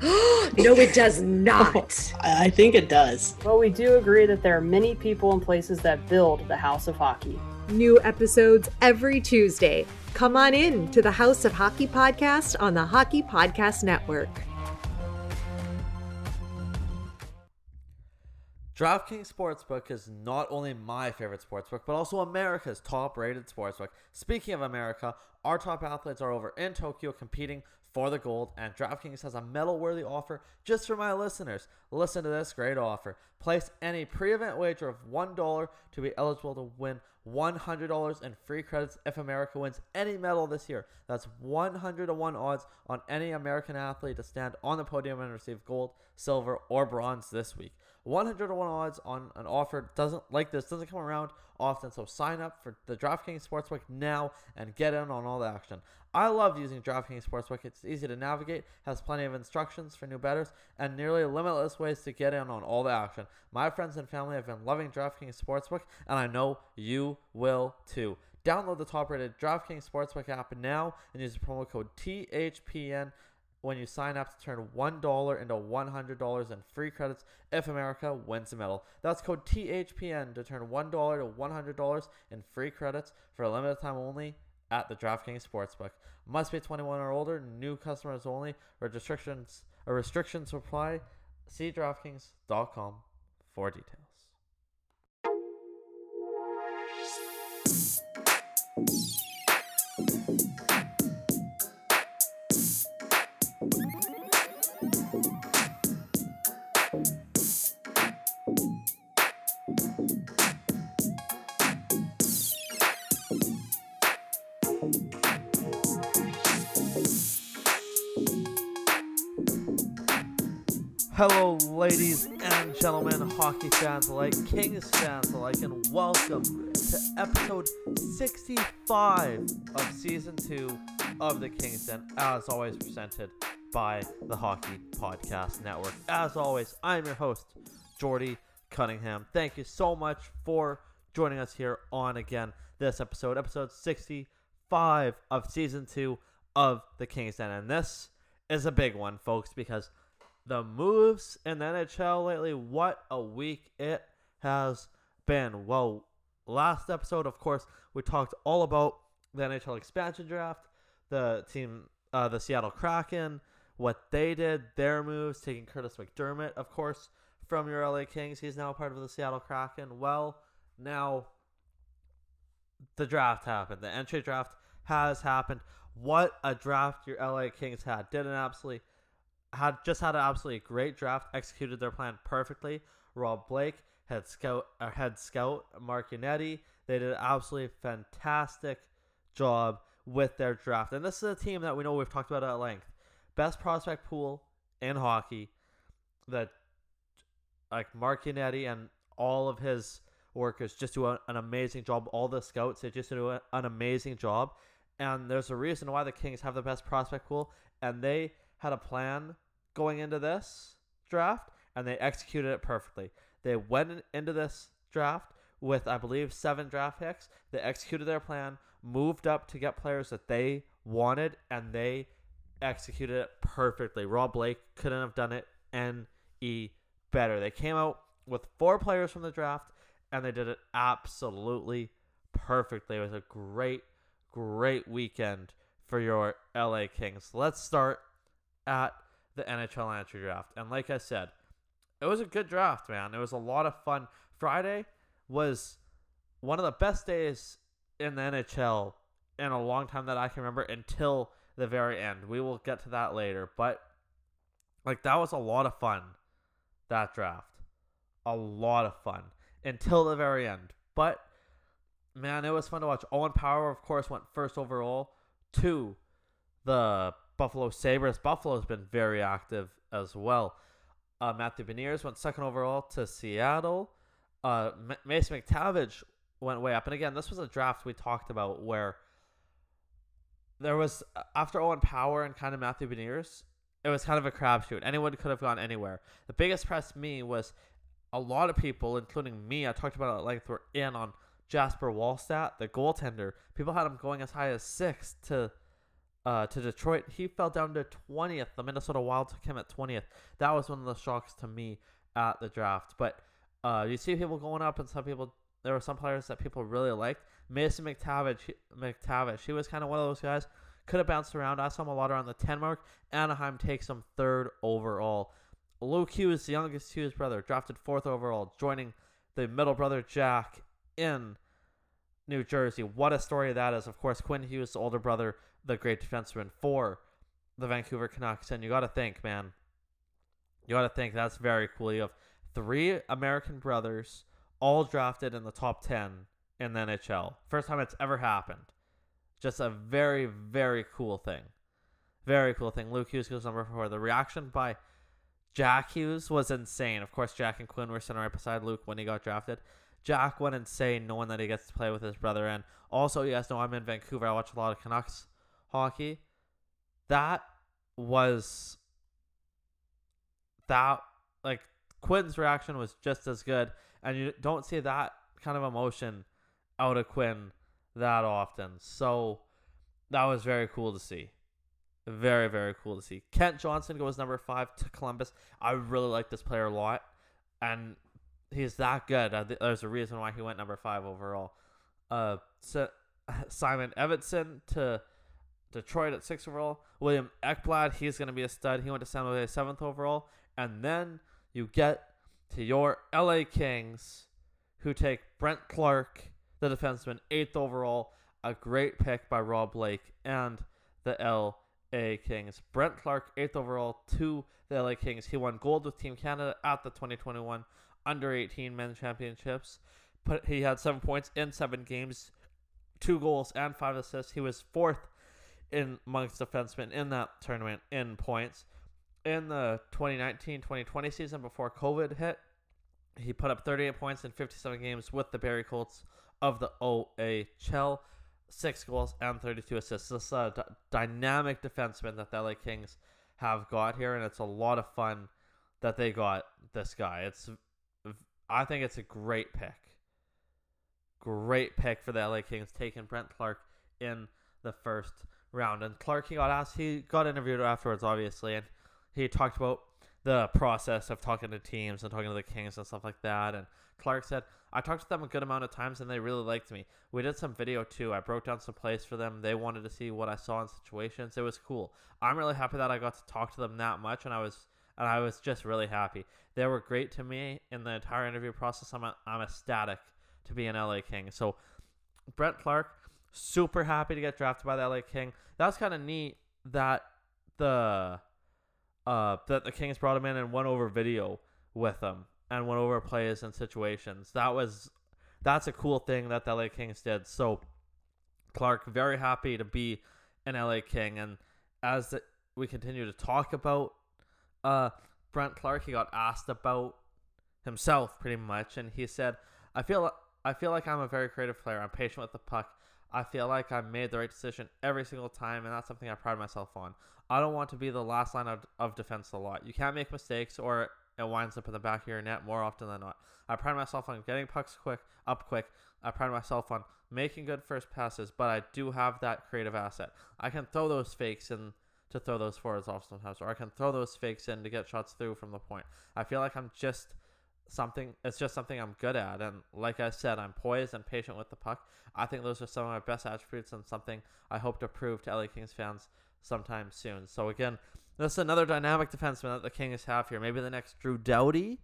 no, it does not. I think it does. But we do agree that there are many people and places that build the House of Hockey. New episodes every Tuesday. Come on in to the House of Hockey podcast on the Hockey Podcast Network. DraftKings Sportsbook is not only my favorite sportsbook, but also America's top rated sportsbook. Speaking of America, our top athletes are over in Tokyo competing for the gold, and DraftKings has a medal worthy offer just for my listeners. Listen to this great offer. Place any pre event wager of $1 to be eligible to win $100 in free credits if America wins any medal this year. That's 100 to 1 odds on any American athlete to stand on the podium and receive gold, silver, or bronze this week. 100 to 1 odds on an offer doesn't like this doesn't come around often so sign up for the DraftKings Sportsbook now and get in on all the action. I love using DraftKings Sportsbook. It's easy to navigate, has plenty of instructions for new bettors, and nearly limitless ways to get in on all the action. My friends and family have been loving DraftKings Sportsbook, and I know you will too. Download the top-rated DraftKings Sportsbook app now and use the promo code THPN when you sign up to turn $1 into $100 in free credits if America wins the medal. That's code THPN to turn $1 to $100 in free credits for a limited time only at the DraftKings Sportsbook. Must be 21 or older, new customers only, restrictions or restrictions apply. See DraftKings.com for details. Hello, ladies and gentlemen, hockey fans alike, Kings fans alike, and welcome to episode 65 of season 2 of the Kings Den, as always, presented by the Hockey Podcast Network. As always, I'm your host, Jordy Cunningham. Thank you so much for joining us here on again this episode, episode 65 of season 2 of the Kings Den. And this is a big one, folks, because the moves in the NHL lately. What a week it has been. Well, last episode, of course, we talked all about the NHL expansion draft, the team, uh, the Seattle Kraken, what they did, their moves, taking Kurtis MacDermid, of course, from your LA Kings. He's now part of the Seattle Kraken. Well, now the draft happened. The entry draft has happened. What a draft your LA Kings had. Did an absolutely had just had an absolutely great draft, executed their plan perfectly. Rob Blake, head scout, uh, head scout Mark Yannetti, they did an absolutely fantastic job with their draft. And this is a team that we know we've talked about at length. Best prospect pool in hockey. That like Mark Yannetti and all of his workers just do an amazing job. All the scouts they just do an amazing job. And there's a reason why the Kings have the best prospect pool, and they had a plan going into this draft and they executed it perfectly. They went into this draft with, I believe, seven draft picks. They executed their plan moved up to get players that they wanted, and they executed it perfectly. Rob Blake couldn't have done it any better. They came out with four players from the draft, and they did it absolutely perfectly. It was a great, great weekend for your LA Kings. Let's start at the NHL entry draft. And like I said, it was a good draft, man. It was a lot of fun. Friday was one of the best days in the NHL in a long time that I can remember until the very end. We will get to that later, but like that was a lot of fun that draft. A lot of fun until the very end. But man, it was fun to watch. Owen Power, of course, went first overall to the Buffalo Sabres. Buffalo's been very active as well. Uh, Matthew Beniers went second overall to Seattle. Uh, M- Mason McTavish went way up. And again, this was a draft we talked about where there was, after Owen Power and kind of Matthew Beniers, it was kind of a crapshoot. Anyone could have gone anywhere. The biggest press me was a lot of people, including me, I talked about at length, were in on Jasper Wallstedt, the goaltender. People had him going as high as six to uh, to Detroit. He fell down to 20th. The Minnesota Wild took him at 20th. That was one of the shocks to me at the draft. But uh, you see people going up, and some people, there were some players that people really liked. Mason McTavish, McTavish, he was kind of one of those guys. Could have bounced around. I saw him a lot around the 10 mark. Anaheim takes him third overall. Luke Hughes, the youngest Hughes brother, drafted fourth overall, joining the middle brother Jack in New Jersey. What a story that is. Of course, Quinn Hughes, the older brother, the great defenseman for the Vancouver Canucks. And you got to think, man, you got to think that's very cool. You have three American brothers all drafted in the top 10 in the NHL. First time it's ever happened. Just a very, very cool thing. Very cool thing. Luke Hughes goes number four. The reaction by Jack Hughes was insane. Of course, Jack and Quinn were sitting right beside Luke when he got drafted. Jack went insane knowing that he gets to play with his brother. And also, you guys know I'm in Vancouver. I watch a lot of Canucks hockey. That was that like Quinn's reaction was just as good, and you don't see that kind of emotion out of Quinn that often. So that was very cool to see. Very, very cool to see. Kent Johnson goes number five to Columbus. I really like this player a lot, and he's that good. There's a reason why he went number five overall. Uh, so Simon Edvinsson to Detroit at six overall. William Eklund, he's going to be a stud. He went to San Jose seventh overall, and then you get to your LA Kings, who take Brandt Clarke, the defenseman, eighth overall. A great pick by Rob Blake and the LA Kings. Brandt Clarke, eighth overall to the LA Kings. He won gold with Team Canada at the 2021 under 18 men's championships. But he had seven points in seven games, two goals and five assists. He was fourth in amongst defensemen in that tournament in points. In the 2019-2020 season before COVID hit, he put up 38 points in 57 games with the Barrie Colts of the OHL, six goals and 32 assists. This is a d- dynamic defenseman that the LA Kings have got here, and it's a lot of fun that they got this guy. It's I think it's a great pick. Great pick for the LA Kings taking Brandt Clarke in the first round. And Clarke, he got asked, he got interviewed afterwards, obviously, and he talked about the process of talking to teams and talking to the Kings and stuff like that. And Clarke said, I talked to them a good amount of times and they really liked me. We did some video too. I broke down some plays for them. They wanted to see what I saw in situations. It was cool. I'm really happy that I got to talk to them that much and I was and I was just really happy. They were great to me in the entire interview process. I'm, a, I'm ecstatic to be an LA King. So, Brandt Clarke, super happy to get drafted by the LA King. That was kind of neat that the uh that the Kings brought him in and went over video with him and went over plays and situations. That was that's a cool thing that the LA Kings did. So Clarke very happy to be an LA King and as the, we continue to talk about uh, Brandt Clarke, he got asked about himself pretty much, and he said, "I feel I feel like I'm a very creative player. I'm patient with the puck. I feel like I made the right decision every single time, and that's something I pride myself on. I don't want to be the last line of, of defense a lot. You can't make mistakes, or it winds up in the back of your net more often than not. I pride myself on getting pucks quick, up quick. I pride myself on making good first passes, but I do have that creative asset. I can throw those fakes in to throw those forwards off sometimes, or I can throw those fakes in to get shots through from the point. I feel like I'm just something it's just something I'm good at and like I said I'm poised and patient with the puck. I think those are some of my best attributes and something I hope to prove to LA Kings fans sometime soon. So again, this is another dynamic defenseman that the Kings have here. Maybe the next Drew Doughty.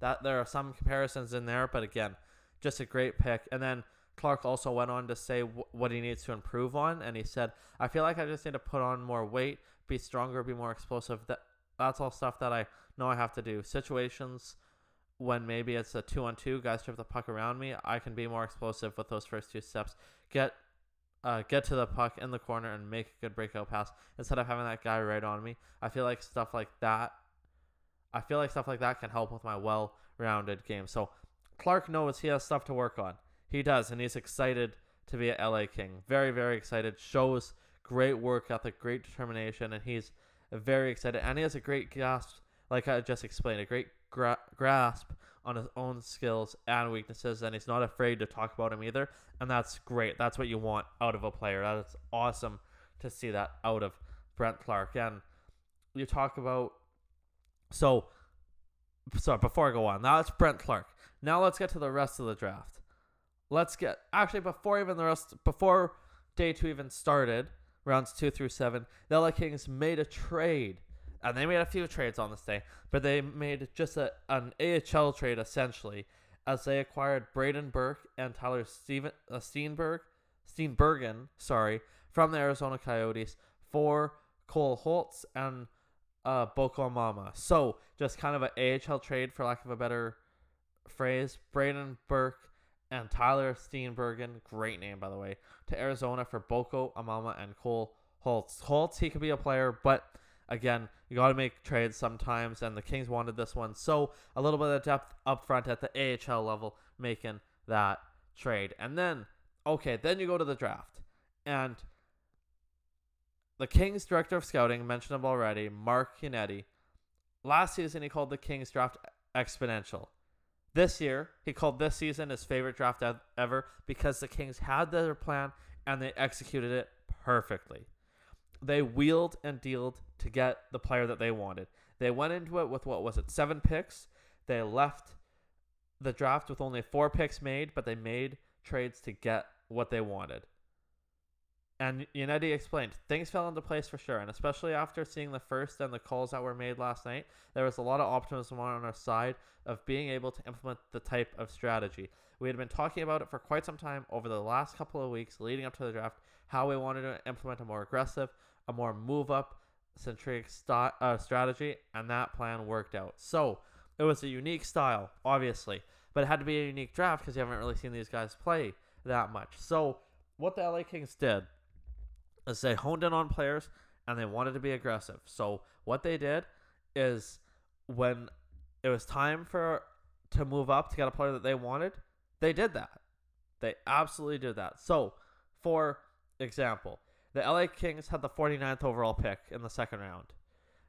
That there are some comparisons in there, but again, just a great pick. And then Clarke also went on to say w- what he needs to improve on, and he said, "I feel like I just need to put on more weight, be stronger, be more explosive. That that's all stuff that I know I have to do. Situations when maybe it's a two on two, guys strip the puck around me, I can be more explosive with those first two steps. Get uh, get to the puck in the corner and make a good breakout pass instead of having that guy right on me. I feel like stuff like that. I feel like stuff like that can help with my well-rounded game. So Clarke knows he has stuff to work on. He does, and he's excited to be a LA King. Very, very excited. Shows great work ethic, great determination, and he's very excited. And he has a great grasp, like I just explained, a great gra- grasp on his own skills and weaknesses, and he's not afraid to talk about him either. And that's great. That's what you want out of a player. That's awesome to see that out of Brandt Clarke. And you talk about so. So before I go on, that's Brandt Clarke. Now let's get to the rest of the draft. Let's get actually before even the rest before day two even started, rounds two through seven, the LA Kings made a trade and they made a few trades on this day, but they made just a, an AHL trade essentially, as they acquired Brayden Burke and Tyler Steven, uh, Steenberg, Steenbergen, sorry, from the Arizona Coyotes for Cole Hults and uh, Boko Imama. So just kind of an AHL trade, for lack of a better phrase. Brayden Burke and Tyler Steenbergen, great name by the way, to Arizona for Boko Imama and Cole Hults. Hults, he could be a player, but again, you got to make trades sometimes, and the Kings wanted this one. So a little bit of depth up front at the AHL level, making that trade. And then, okay, then you go to the draft. And the Kings director of scouting, mentioned him already, Mark Yannetti. Last season, he called the Kings draft exponential. This year, he called this season his favorite draft ever because the Kings had their plan and they executed it perfectly. They wheeled and dealed to get the player that they wanted. They went into it with what was it, seven picks. They left the draft with only four picks made, but they made trades to get what they wanted. And Yannetti explained things fell into place for sure, and especially after seeing the first and the calls that were made last night, there was a lot of optimism on our side of being able to implement the type of strategy. We had been talking about it for quite some time over the last couple of weeks leading up to the draft, how we wanted to implement a more aggressive, a more move up centric st- uh, strategy, and that plan worked out. So it was a unique style, obviously, but it had to be a unique draft because you haven't really seen these guys play that much. So what the LA Kings did is they honed in on players and they wanted to be aggressive. So what they did is when it was time for to move up to get a player that they wanted, they did that. They absolutely did that. So, for example, the LA Kings had the 49th overall pick in the second round.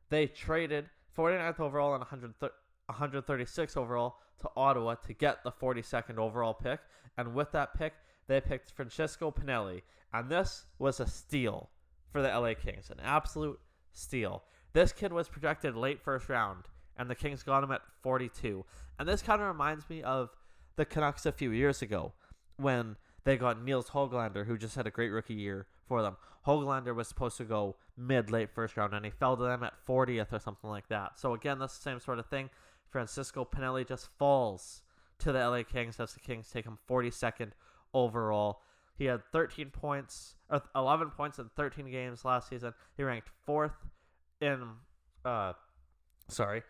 They traded 49th overall and 136 overall to Ottawa to get the 42nd overall pick, and with that pick, they picked Francesco Pinelli, and this was a steal for the LA Kings, an absolute steal. This kid was projected late first round, and the Kings got him at 42. And this kind of reminds me of the Canucks a few years ago when they got Niels Hoglander, who just had a great rookie year for them. Hoglander was supposed to go mid late first round, and he fell to them at 40th or something like that. So again, that's the same sort of thing. Francesco Pinelli just falls to the LA Kings as the Kings take him 42nd overall. He had 13 points, or 11 points in 13 games last season. He ranked fourth in, uh, sorry,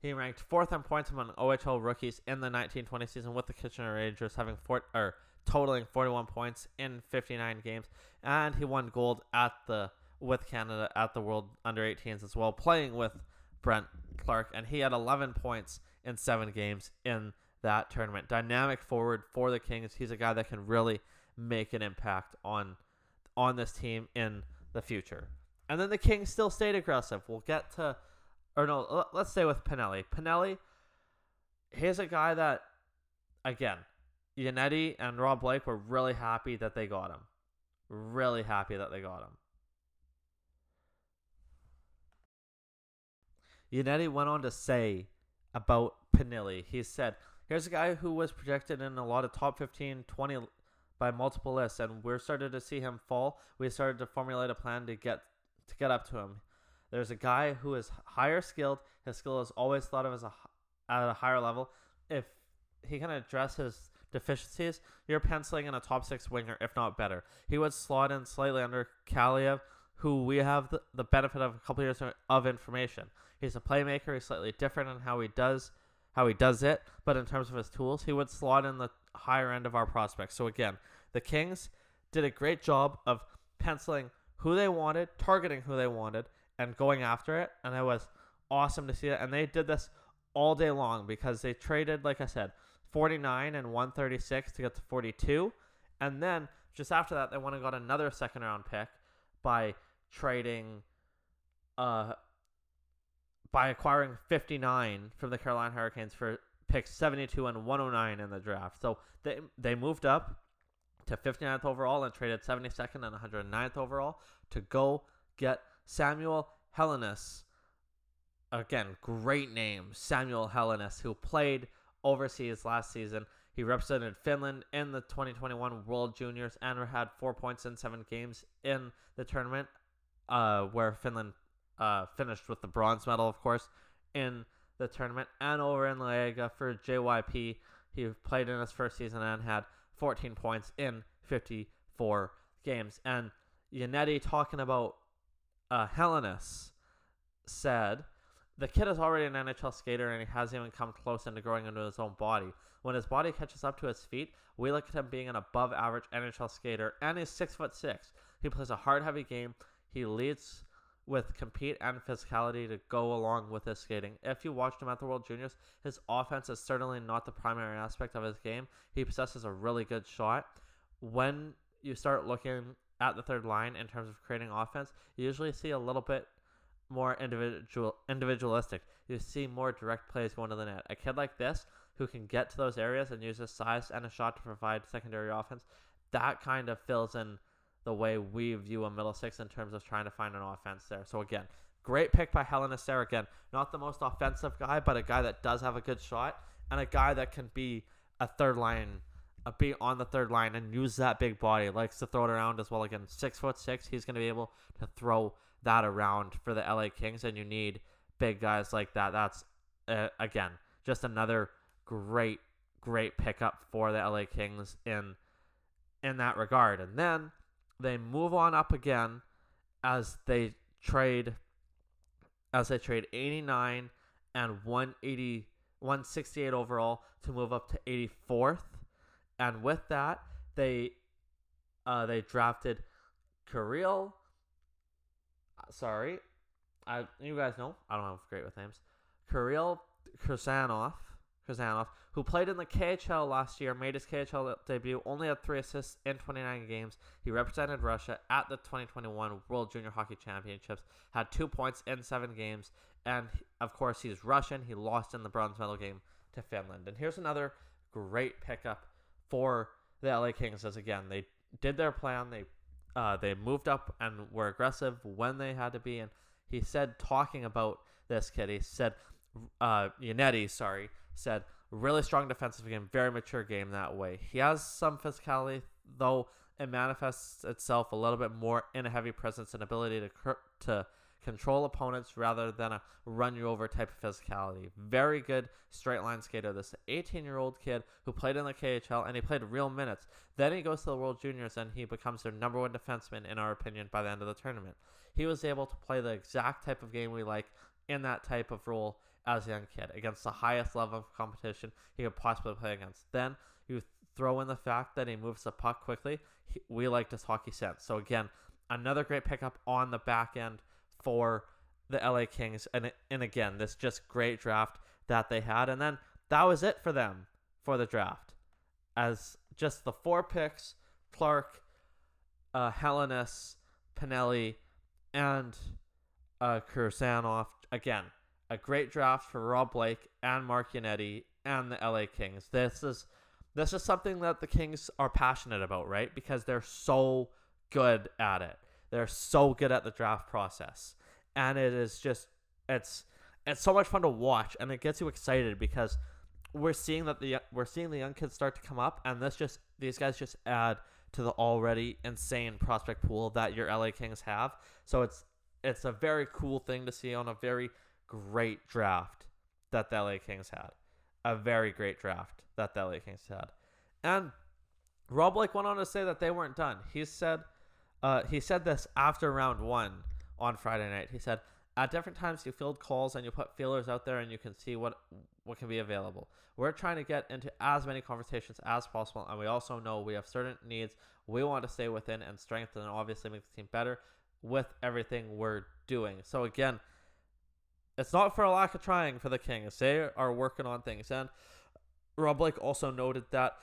he ranked fourth in points among OHL rookies in the 1920 season with the Kitchener Rangers, having four or totaling 41 points in 59 games, and he won gold at the with Canada at the World Under 18s as well, playing with Brandt Clarke, and he had 11 points in seven games in that tournament. Dynamic forward for the Kings. He's a guy that can really make an impact on on this team in the future. And then the Kings still stayed aggressive. We'll get to or no, let's stay with Pinelli. Pinelli, he's a guy that, again, Yannetti and Rob Blake were really happy that they got him. Really happy that they got him. Yannetti went on to say about Pinelli, he said, Here's a guy who was projected in a lot of top 15, 20 by multiple lists, and we're starting to see him fall. We started to formulate a plan to get to get up to him. There's a guy who is higher skilled. His skill is always thought of as a at a higher level. If he can address his deficiencies, you're penciling in a top six winger, if not better. He would slot in slightly under Kaliyev, who we have the, the benefit of a couple years of information. He's a playmaker. He's slightly different in how he does how he does it, but in terms of his tools, he would slot in the higher end of our prospects. So again, the Kings did a great job of penciling who they wanted, targeting who they wanted, and going after it. And it was awesome to see it. And they did this all day long because they traded, like I said, 49 and 136 to get to 42. And then just after that, they went and got another second round pick by trading, uh, by acquiring 59 from the Carolina Hurricanes for picks 72 and 109 in the draft. So they they moved up to 59th overall and traded 72nd and 109th overall to go get Samuel Helenius. Again, great name, Samuel Helenius, who played overseas last season. He represented Finland in the 2021 World Juniors and had four points in seven games in the tournament, uh, where Finland uh, finished with the bronze medal, of course, in the tournament. And over in La Liga for JYP, he played in his first season and had 14 points in 54 games. And Yannetti talking about uh, said, the kid is already an NHL skater and he hasn't even come close into growing into his own body. When his body catches up to his feet, we look at him being an above average NHL skater and he's six foot six. He plays a hard heavy game. He leads with compete and physicality to go along with his skating. If you watched him at the World Juniors, his offense is certainly not the primary aspect of his game. He possesses a really good shot. When you start looking at the third line in terms of creating offense, you usually see a little bit more individual individualistic. You see more direct plays going to the net. A kid like this who can get to those areas and use his size and a shot to provide secondary offense, that kind of fills in the way we view a middle six in terms of trying to find an offense there. So again, great pick by Helenius there. Again, not the most offensive guy, but a guy that does have a good shot and a guy that can be a third line, a be on the third line and use that big body. Likes to throw it around as well. Again, six foot six, he's going to be able to throw that around for the LA Kings, and you need big guys like that. That's uh, again just another great, great pickup for the LA Kings in in that regard. And then they move on up again as they trade as they trade 89 and 180 168 overall to move up to 84th and with that they uh, they drafted Kirill sorry I you guys know I don't have great with names Kirill Krasanov, Krasanov, who played in the KHL last year, made his KHL debut, only had three assists in 29 games. He represented Russia at the 2021 World Junior Hockey Championships, had two points in seven games, and of course, he's Russian. He lost in the bronze medal game to Finland. And here's another great pickup for the LA Kings, as again, they did their plan. They uh, they moved up and were aggressive when they had to be. And he said, talking about this kid, he said, uh, sorry, said really strong defensive game, very mature game that way. He has some physicality, though it manifests itself a little bit more in a heavy presence and ability to to control opponents rather than a run you over type of physicality. Very good straight line skater. This 18 year old kid who played in the KHL and he played real minutes. Then he goes to the World Juniors and he becomes their number one defenseman, in our opinion, by the end of the tournament. He was able to play the exact type of game we like in that type of role as a young kid against the highest level of competition he could possibly play against. Then you throw in the fact that he moves the puck quickly. He, we like his hockey sense. So again, another great pickup on the back end for the LA Kings. And and again, this just great draft that they had. And then that was it for them for the draft. As just the four picks, Clarke, uh, Helenius, Pinelli, and uh, Kurzanov. Again, a great draft for Rob Blake and Mark Yannetti and the LA Kings. This is this is something that the Kings are passionate about, right? Because they're so good at it. They're so good at the draft process. And it is just it's it's so much fun to watch and it gets you excited because we're seeing that the we're seeing the young kids start to come up and this just these guys just add to the already insane prospect pool that your LA Kings have. So it's it's a very cool thing to see on a very great draft that the LA Kings had. A very great draft that the LA Kings had. And Rob Blake went on to say that they weren't done. He said uh, he said this after round one on Friday night. He said, at different times you field calls and you put feelers out there and you can see what what can be available. We're trying to get into as many conversations as possible and we also know we have certain needs we want to stay within and strengthen and obviously make the team better with everything we're doing. So again, it's not for a lack of trying for the Kings. They are working on things. And Rob Blake also noted that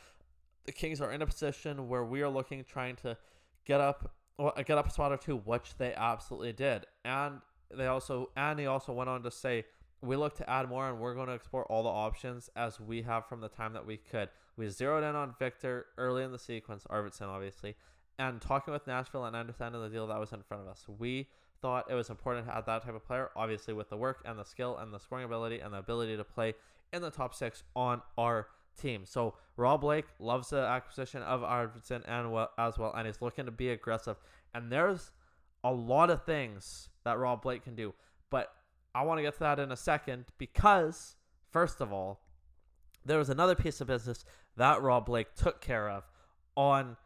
the Kings are in a position where we are looking trying to get up well, get up a spot or two, which they absolutely did. And they also and he also went on to say we look to add more and we're going to explore all the options as we have from the time that we could. We zeroed in on Viktor early in the sequence, Arvidsson obviously, and talking with Nashville and understanding the deal that was in front of us. We thought it was important to add that type of player, obviously with the work and the skill and the scoring ability and the ability to play in the top six on our team. So Rob Blake loves the acquisition of Arvidsson and well, as well, and he's looking to be aggressive. And there's a lot of things that Rob Blake can do, but I want to get to that in a second because first of all, there was another piece of business that Rob Blake took care of on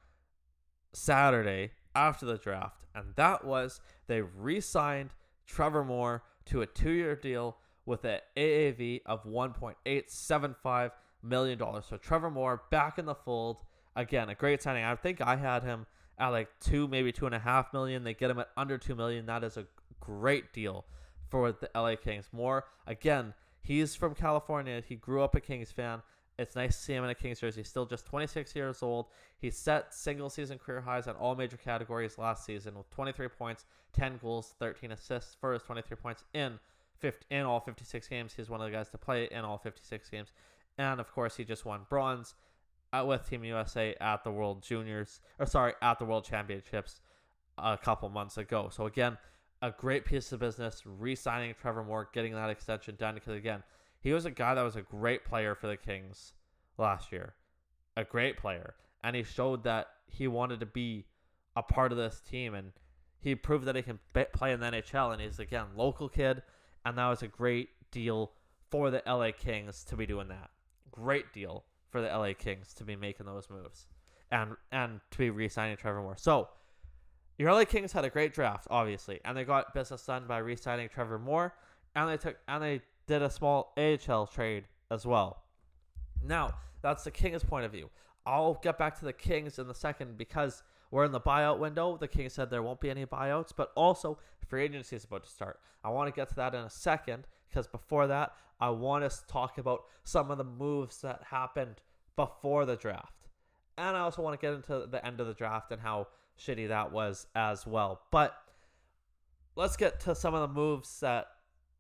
Saturday after the draft, and that was they re-signed Trevor Moore to a two-year deal with an AAV of 1.875 million dollars. So Trevor Moore back in the fold again, a great signing. I think I had him at like two, maybe two and a half million. They get him at under two million. That is a great deal for the LA Kings. Moore again, he's from California. He grew up a Kings fan. It's nice to see him in a Kings jersey. He's still just 26 years old. He set single season career highs on all major categories last season with 23 points, 10 goals, 13 assists for his 23 points in 50, in all 56 games. He's one of the guys to play in all 56 games. And of course, he just won bronze uh, with Team USA at the World Juniors, or sorry, at the World Championships a couple months ago. So again, a great piece of business, re-signing Trevor Moore, getting that extension done. Because again, he was a guy that was a great player for the Kings last year, a great player, and he showed that he wanted to be a part of this team, and he proved that he can play in the NHL. And he's again local kid, and that was a great deal for the LA Kings to be doing that. Great deal for the LA Kings to be making those moves, and and to be re-signing Trevor Moore. So. Your LA Kings had a great draft, obviously, and they got business done by re-signing Trevor Moore, and they took and they did a small AHL trade as well. Now, that's the Kings' point of view. I'll get back to the Kings in a second because we're in the buyout window. The Kings said there won't be any buyouts, but also free agency is about to start. I want to get to that in a second because before that, I want to talk about some of the moves that happened before the draft. And I also want to get into the end of the draft and how shitty that was as well. But let's get to some of the moves that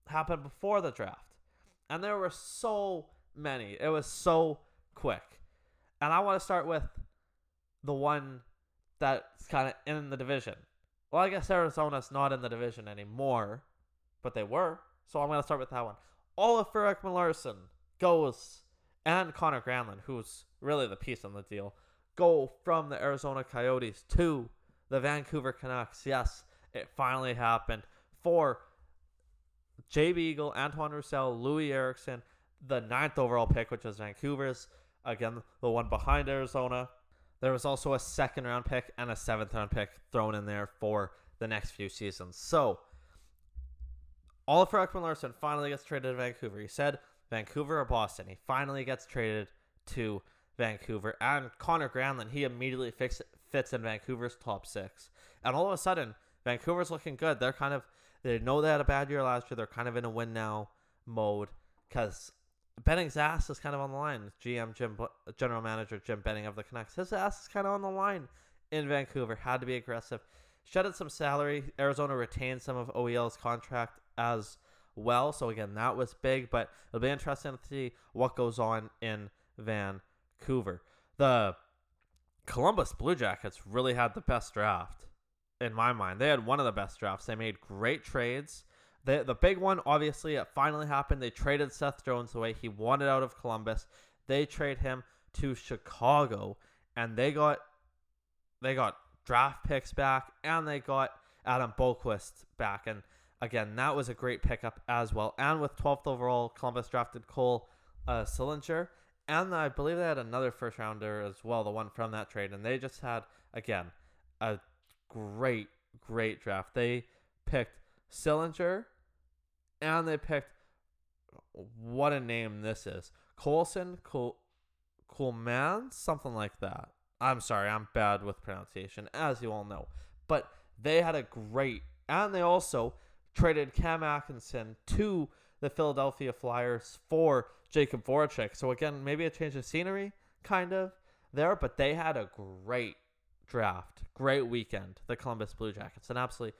happened before the draft. And there were so many. It was so quick. And I want to start with the one that's kind of in the division. Well, I guess Arizona's not in the division anymore, but they were. So I'm going to start with that one. Oliver Ekman goes, and Conor Garland, who's really the piece on the deal, go from the Arizona Coyotes to the Vancouver Canucks. Yes, it finally happened for Jay Beagle, Antoine Roussel, Loui Eriksson, the ninth overall pick, which was Vancouver's. Again, the one behind Arizona. There was also a second round pick and a seventh round pick thrown in there for the next few seasons. So, Oliver Ekman-Larsson finally gets traded to Vancouver. He said Vancouver or Boston. He finally gets traded to Vancouver. And Conor Garland, he immediately fix, fits in Vancouver's top six. And all of a sudden, Vancouver's looking good. They're kind of, they know they had a bad year last year. They're kind of in a win now mode because Benning's ass is kind of on the line. GM Jim, General Manager Jim Benning of the Canucks, his ass is kind of on the line in Vancouver. Had to be aggressive. Shedded some salary. Arizona retained some of OEL's contract as well. So again, that was big, but it'll be interesting to see what goes on in Vancouver. The Columbus Blue Jackets really had the best draft in my mind. They had one of the best drafts. They made great trades. The the big one, obviously, it finally happened. They traded Seth Jones away. He wanted out of Columbus. They trade him to Chicago, and they got they got draft picks back, and they got Adam Boqvist back. And again, that was a great pickup as well. And with 12th overall, Columbus drafted Cole uh, Sillinger, and I believe they had another first rounder as well, the one from that trade. And they just had again a great, great draft. They picked Sillinger, and they picked what a name this is, Colson Col- Coleman, something like that. I'm sorry, I'm bad with pronunciation, as you all know. But they had a great, and they also traded Cam Atkinson to the Philadelphia Flyers for Jakub Voracek. So again, maybe a change of scenery, kind of there, but they had a great draft, great weekend. The Columbus Blue Jackets, an absolutely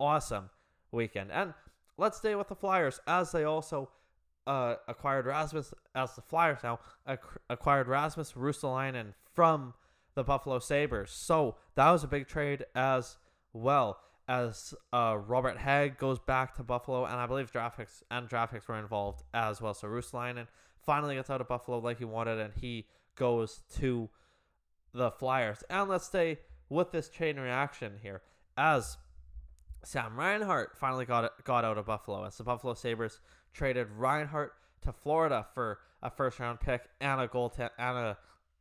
awesome weekend. And let's stay with the Flyers as they also uh, acquired Rasmus as the Flyers now ac- acquired Rasmus Ristolainen from the Buffalo Sabres. So that was a big trade as well as uh, Robert Hagg goes back to Buffalo, and I believe draft picks and draft picks were involved as well. So Ristolainen finally gets out of Buffalo like he wanted, and he goes to the Flyers. And let's stay with this chain reaction here as Sam Reinhart finally got got out of Buffalo as the Buffalo Sabres traded Reinhart to Florida for a first round pick and a goaltend and a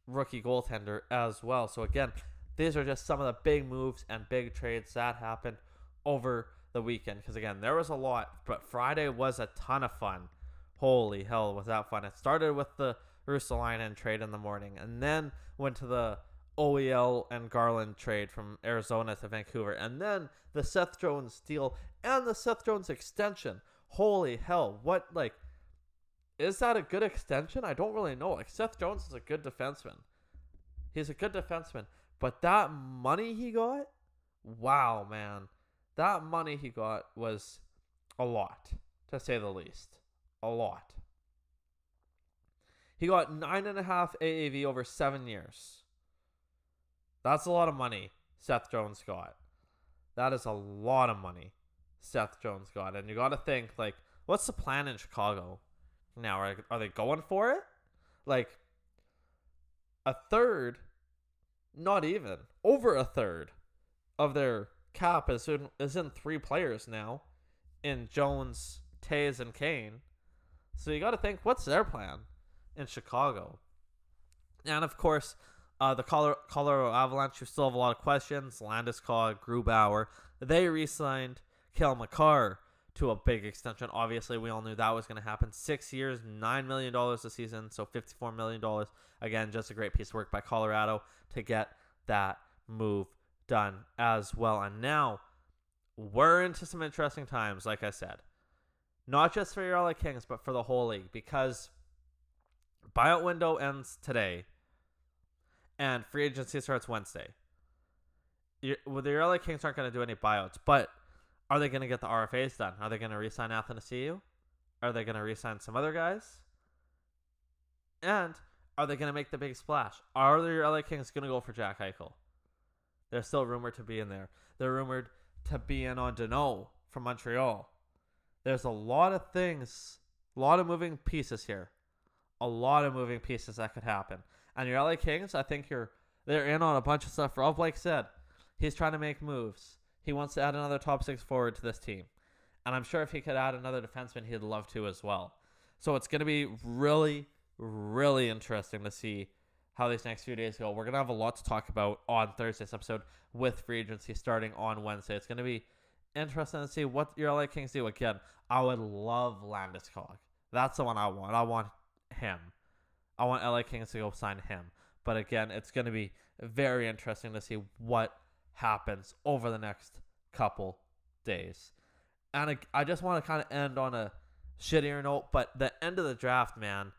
rookie goaltender as well. So again, these are just some of the big moves and big trades that happened over the weekend. Because again, there was a lot, but Friday was a ton of fun. Holy hell, was that fun! It started with the Ristolainen trade in the morning, and then went to the OEL and Garland trade from Arizona to Vancouver, and then the Seth Jones deal and the Seth Jones extension. Holy hell, what like is that a good extension? I don't really know. Like Seth Jones is a good defenseman. He's a good defenseman, but that money he got, wow, man, that money he got was a lot, to say the least, a lot. He got nine and a half AAV over seven years. That's a lot of money Seth Jones got. That is a lot of money Seth Jones got. And you got to think, like, what's the plan in Chicago now? Are, are they going for it? Like, a third, not even, over a third of their cap is in, is in three players now in Jones, Toews, and Kane. So you got to think, what's their plan in Chicago? And of course, uh, the Colorado, Avalanche, you still have a lot of questions. Landeskog, Grubauer, they re-signed Cale Makar to a big extension. Obviously, we all knew that was going to happen. Six years, $9 million a season, so $54 million. Again, just a great piece of work by Colorado to get that move done as well. And now we're into some interesting times, like I said. Not just for your LA Kings, but for the whole league because buyout window ends today and free agency starts Wednesday. well, the LA Kings aren't going to do any buyouts, but are they going to get the RFAs done? Are they going to re-sign Athanasiou? Are they going to re-sign some other guys? And are they going to make the big splash? Are the LA Kings going to go for Jack Eichel? They're still rumored to be in there. They're rumored to be in on Danault from Montreal. There's a lot of things, a lot of moving pieces here. A lot of moving pieces that could happen. And your LA Kings, I think you're they're in on a bunch of stuff. Rob Blake said he's trying to make moves. He wants to add another top six forward to this team. And I'm sure if he could add another defenseman, he'd love to as well. So it's going to be really, really interesting to see how these next few days go. We're going to have a lot to talk about on Thursday's episode with free agency starting on Wednesday. It's going to be interesting to see what your LA Kings do. Again, I would love Landeskog. That's the one I want. I want him. I want LA Kings to go sign him. But again, it's going to be very interesting to see what happens over the next couple days. And I just want to kind of end on a shittier note, but the end of the draft, man,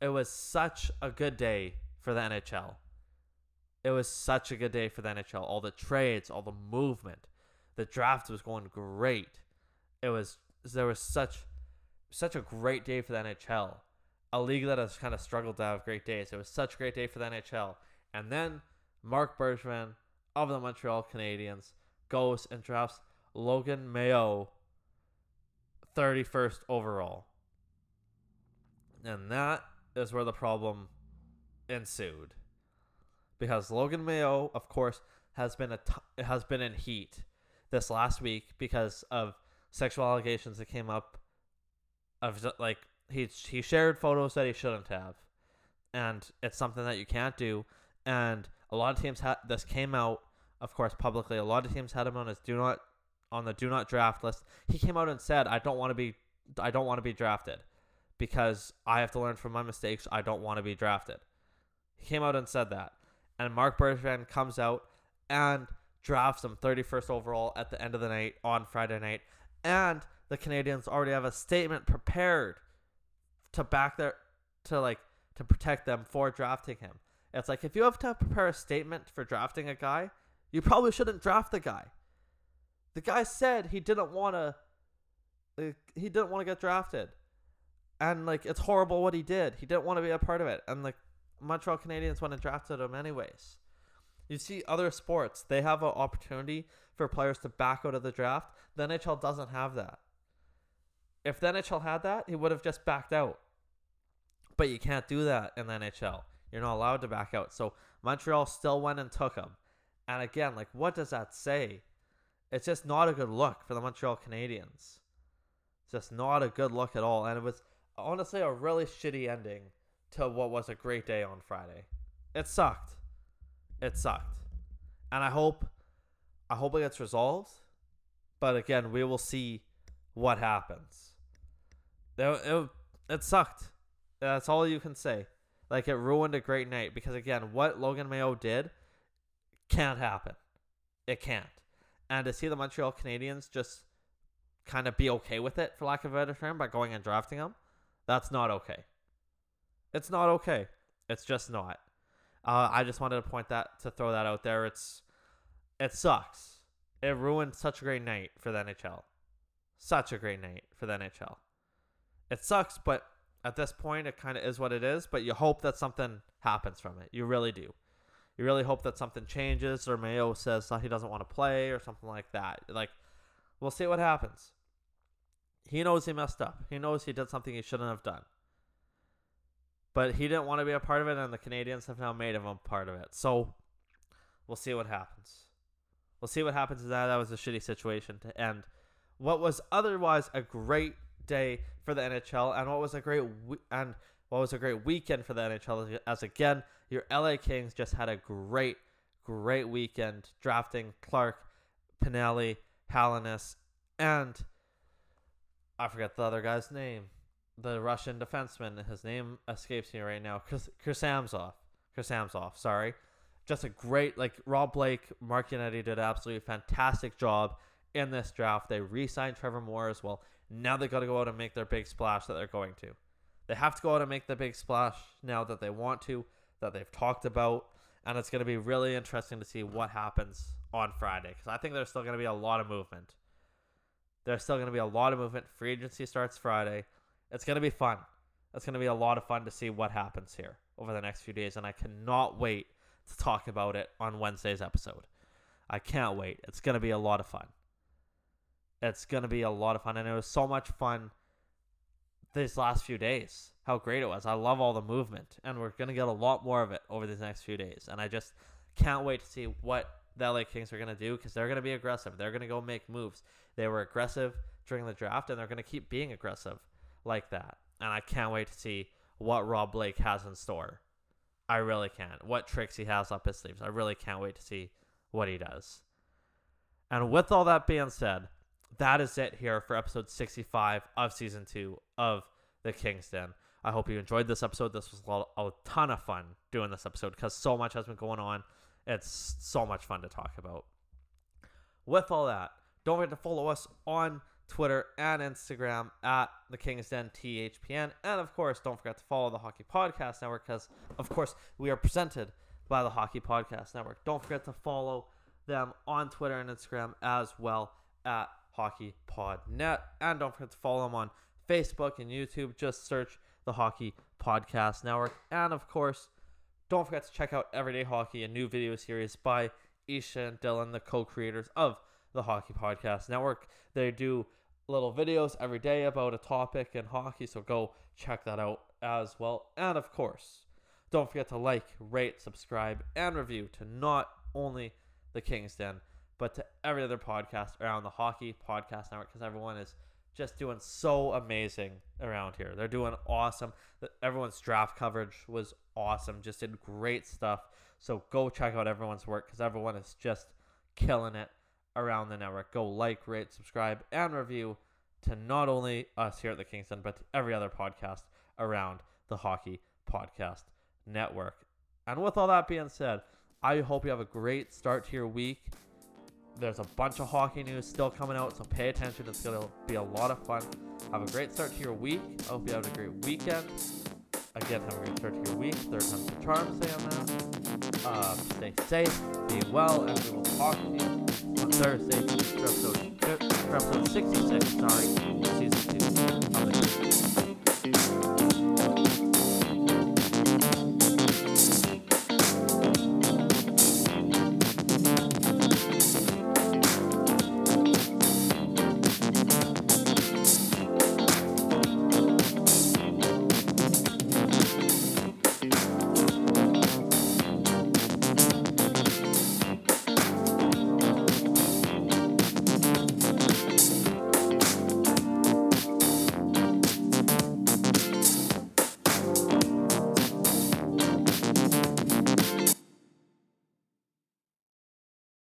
it was such a good day for the NHL. It was such a good day for the NHL. All the trades, all the movement. The draft was going great. It was there was such such a great day for the NHL, a league that has kind of struggled to have great days. It was such a great day for the NHL, and then Marc Bergevin of the Montreal Canadiens goes and drafts Logan Mailloux 31st overall. And that is where the problem ensued. Because Logan Mailloux, of course, has been a t- has been in heat this last week because of sexual allegations that came up of like he he shared photos that he shouldn't have. And it's something that you can't do and a lot of teams had this came out of course publicly. A lot of teams had him on his do not on the do not draft list. He came out and said, "I don't want to be I don't want to be drafted because I have to learn from my mistakes. I don't want to be drafted." He came out and said that. And Marc Bergevin comes out and drafts him 31st overall at the end of the night on Friday night. And the Canadiens already have a statement prepared to back their to like to protect them for drafting him. It's like if you have to prepare a statement for drafting a guy, you probably shouldn't draft the guy. The guy said he didn't want to. He didn't want to get drafted, and like it's horrible what he did. He didn't want to be a part of it, and like Montreal Canadiens went and drafted him anyways. You see other sports, they have an opportunity for players to back out of the draft. The NHL doesn't have that. If the NHL had that, he would have just backed out. But you can't do that in the NHL. You're not allowed to back out. So Montreal still went and took him. And again, like, what does that say? It's just not a good look for the Montreal Canadiens. It's just not a good look at all. And it was honestly a really shitty ending to what was a great day on Friday. It sucked. It sucked. And I hope I hope it gets resolved. But again, we will see what happens. It, it, it sucked. That's all you can say. Like it ruined a great night because again, what Logan Mailloux did can't happen. It can't. And to see the Montreal Canadiens just kind of be okay with it, for lack of a better term, by going and drafting him, that's not okay. It's not okay. It's just not. Uh, I just wanted to point that to throw that out there. It's it sucks. It ruined such a great night for the NHL. Such a great night for the NHL. It sucks, but at this point, it kind of is what it is. But you hope that something happens from it. You really do. You really hope that something changes, or Mailloux says he doesn't want to play, or something like that. Like, we'll see what happens. He knows he messed up. He knows he did something he shouldn't have done. But he didn't want to be a part of it, and the Canadiens have now made him a part of it. So we'll see what happens. We'll see what happens to that. That was a shitty situation to end what was otherwise a great day for the NHL, and what was a great we- and what was a great weekend for the NHL. As again, your LA Kings just had a great, great weekend drafting Clarke, Pinelli, Helenius, and I forget the other guy's name the Russian defenseman. His name escapes me right now. Chris Samsov, sorry. Just a great, like, Rob Blake, Mark Yannetti did an absolutely fantastic job in this draft. They re signed Trevor Moore as well. Now they got to go out and make their big splash that they're going to. They have to go out and make the big splash now that they want to, that they've talked about. And it's going to be really interesting to see what happens on Friday because I think there's still going to be a lot of movement. There's still going to be a lot of movement. Free agency starts Friday. It's going to be fun. It's going to be a lot of fun to see what happens here over the next few days. And I cannot wait to talk about it on Wednesday's episode. I can't wait. It's going to be a lot of fun. It's going to be a lot of fun. And it was so much fun these last few days. How great it was. I love all the movement. And we're going to get a lot more of it over these next few days. And I just can't wait to see what the LA Kings are going to do because they're going to be aggressive. They're going to go make moves. They were aggressive during the draft and they're going to keep being aggressive like that. And I can't wait to see what Rob Blake has in store. I really can't. What tricks he has up his sleeves. I really can't wait to see what he does. And with all that being said, that is it here for episode 65 of season two of The King's Den. I hope you enjoyed this episode. This was a ton of fun doing this episode because so much has been going on. It's so much fun to talk about. With all that, don't forget to follow us on Twitter and Instagram at the King's Den THPN. And of course, don't forget to follow the Hockey Podcast Network because, of course, we are presented by the Hockey Podcast Network. Don't forget to follow them on Twitter and Instagram as well at HockeyPodNet. And don't forget to follow them on Facebook and YouTube. Just search the Hockey Podcast Network. And of course, don't forget to check out Everyday Hockey, a new video series by Isha and Dylan, the co creators of the Hockey Podcast Network. They do little videos every day about a topic in hockey, so go check that out as well. And of course, don't forget to like, rate, subscribe, and review to not only the King's Den, but to every other podcast around the Hockey Podcast Network because everyone is just doing so amazing around here. They're doing awesome. Everyone's draft coverage was awesome, just did great stuff. So go check out everyone's work because everyone is just killing it around the network. Go like, rate, subscribe, and review to not only us here at the Kings Den, but to every other podcast around the Hockey Podcast Network. And with all that being said, I hope you have a great start to your week. There's a bunch of hockey news still coming out, so pay attention. It's going to be a lot of fun. Have a great start to your week. I hope you have a great weekend. Again, have a great start to your week. Third time's the charm saying that. Uh, stay safe, be well, and we will talk to you on Thursday for episode, episode 66. Sorry.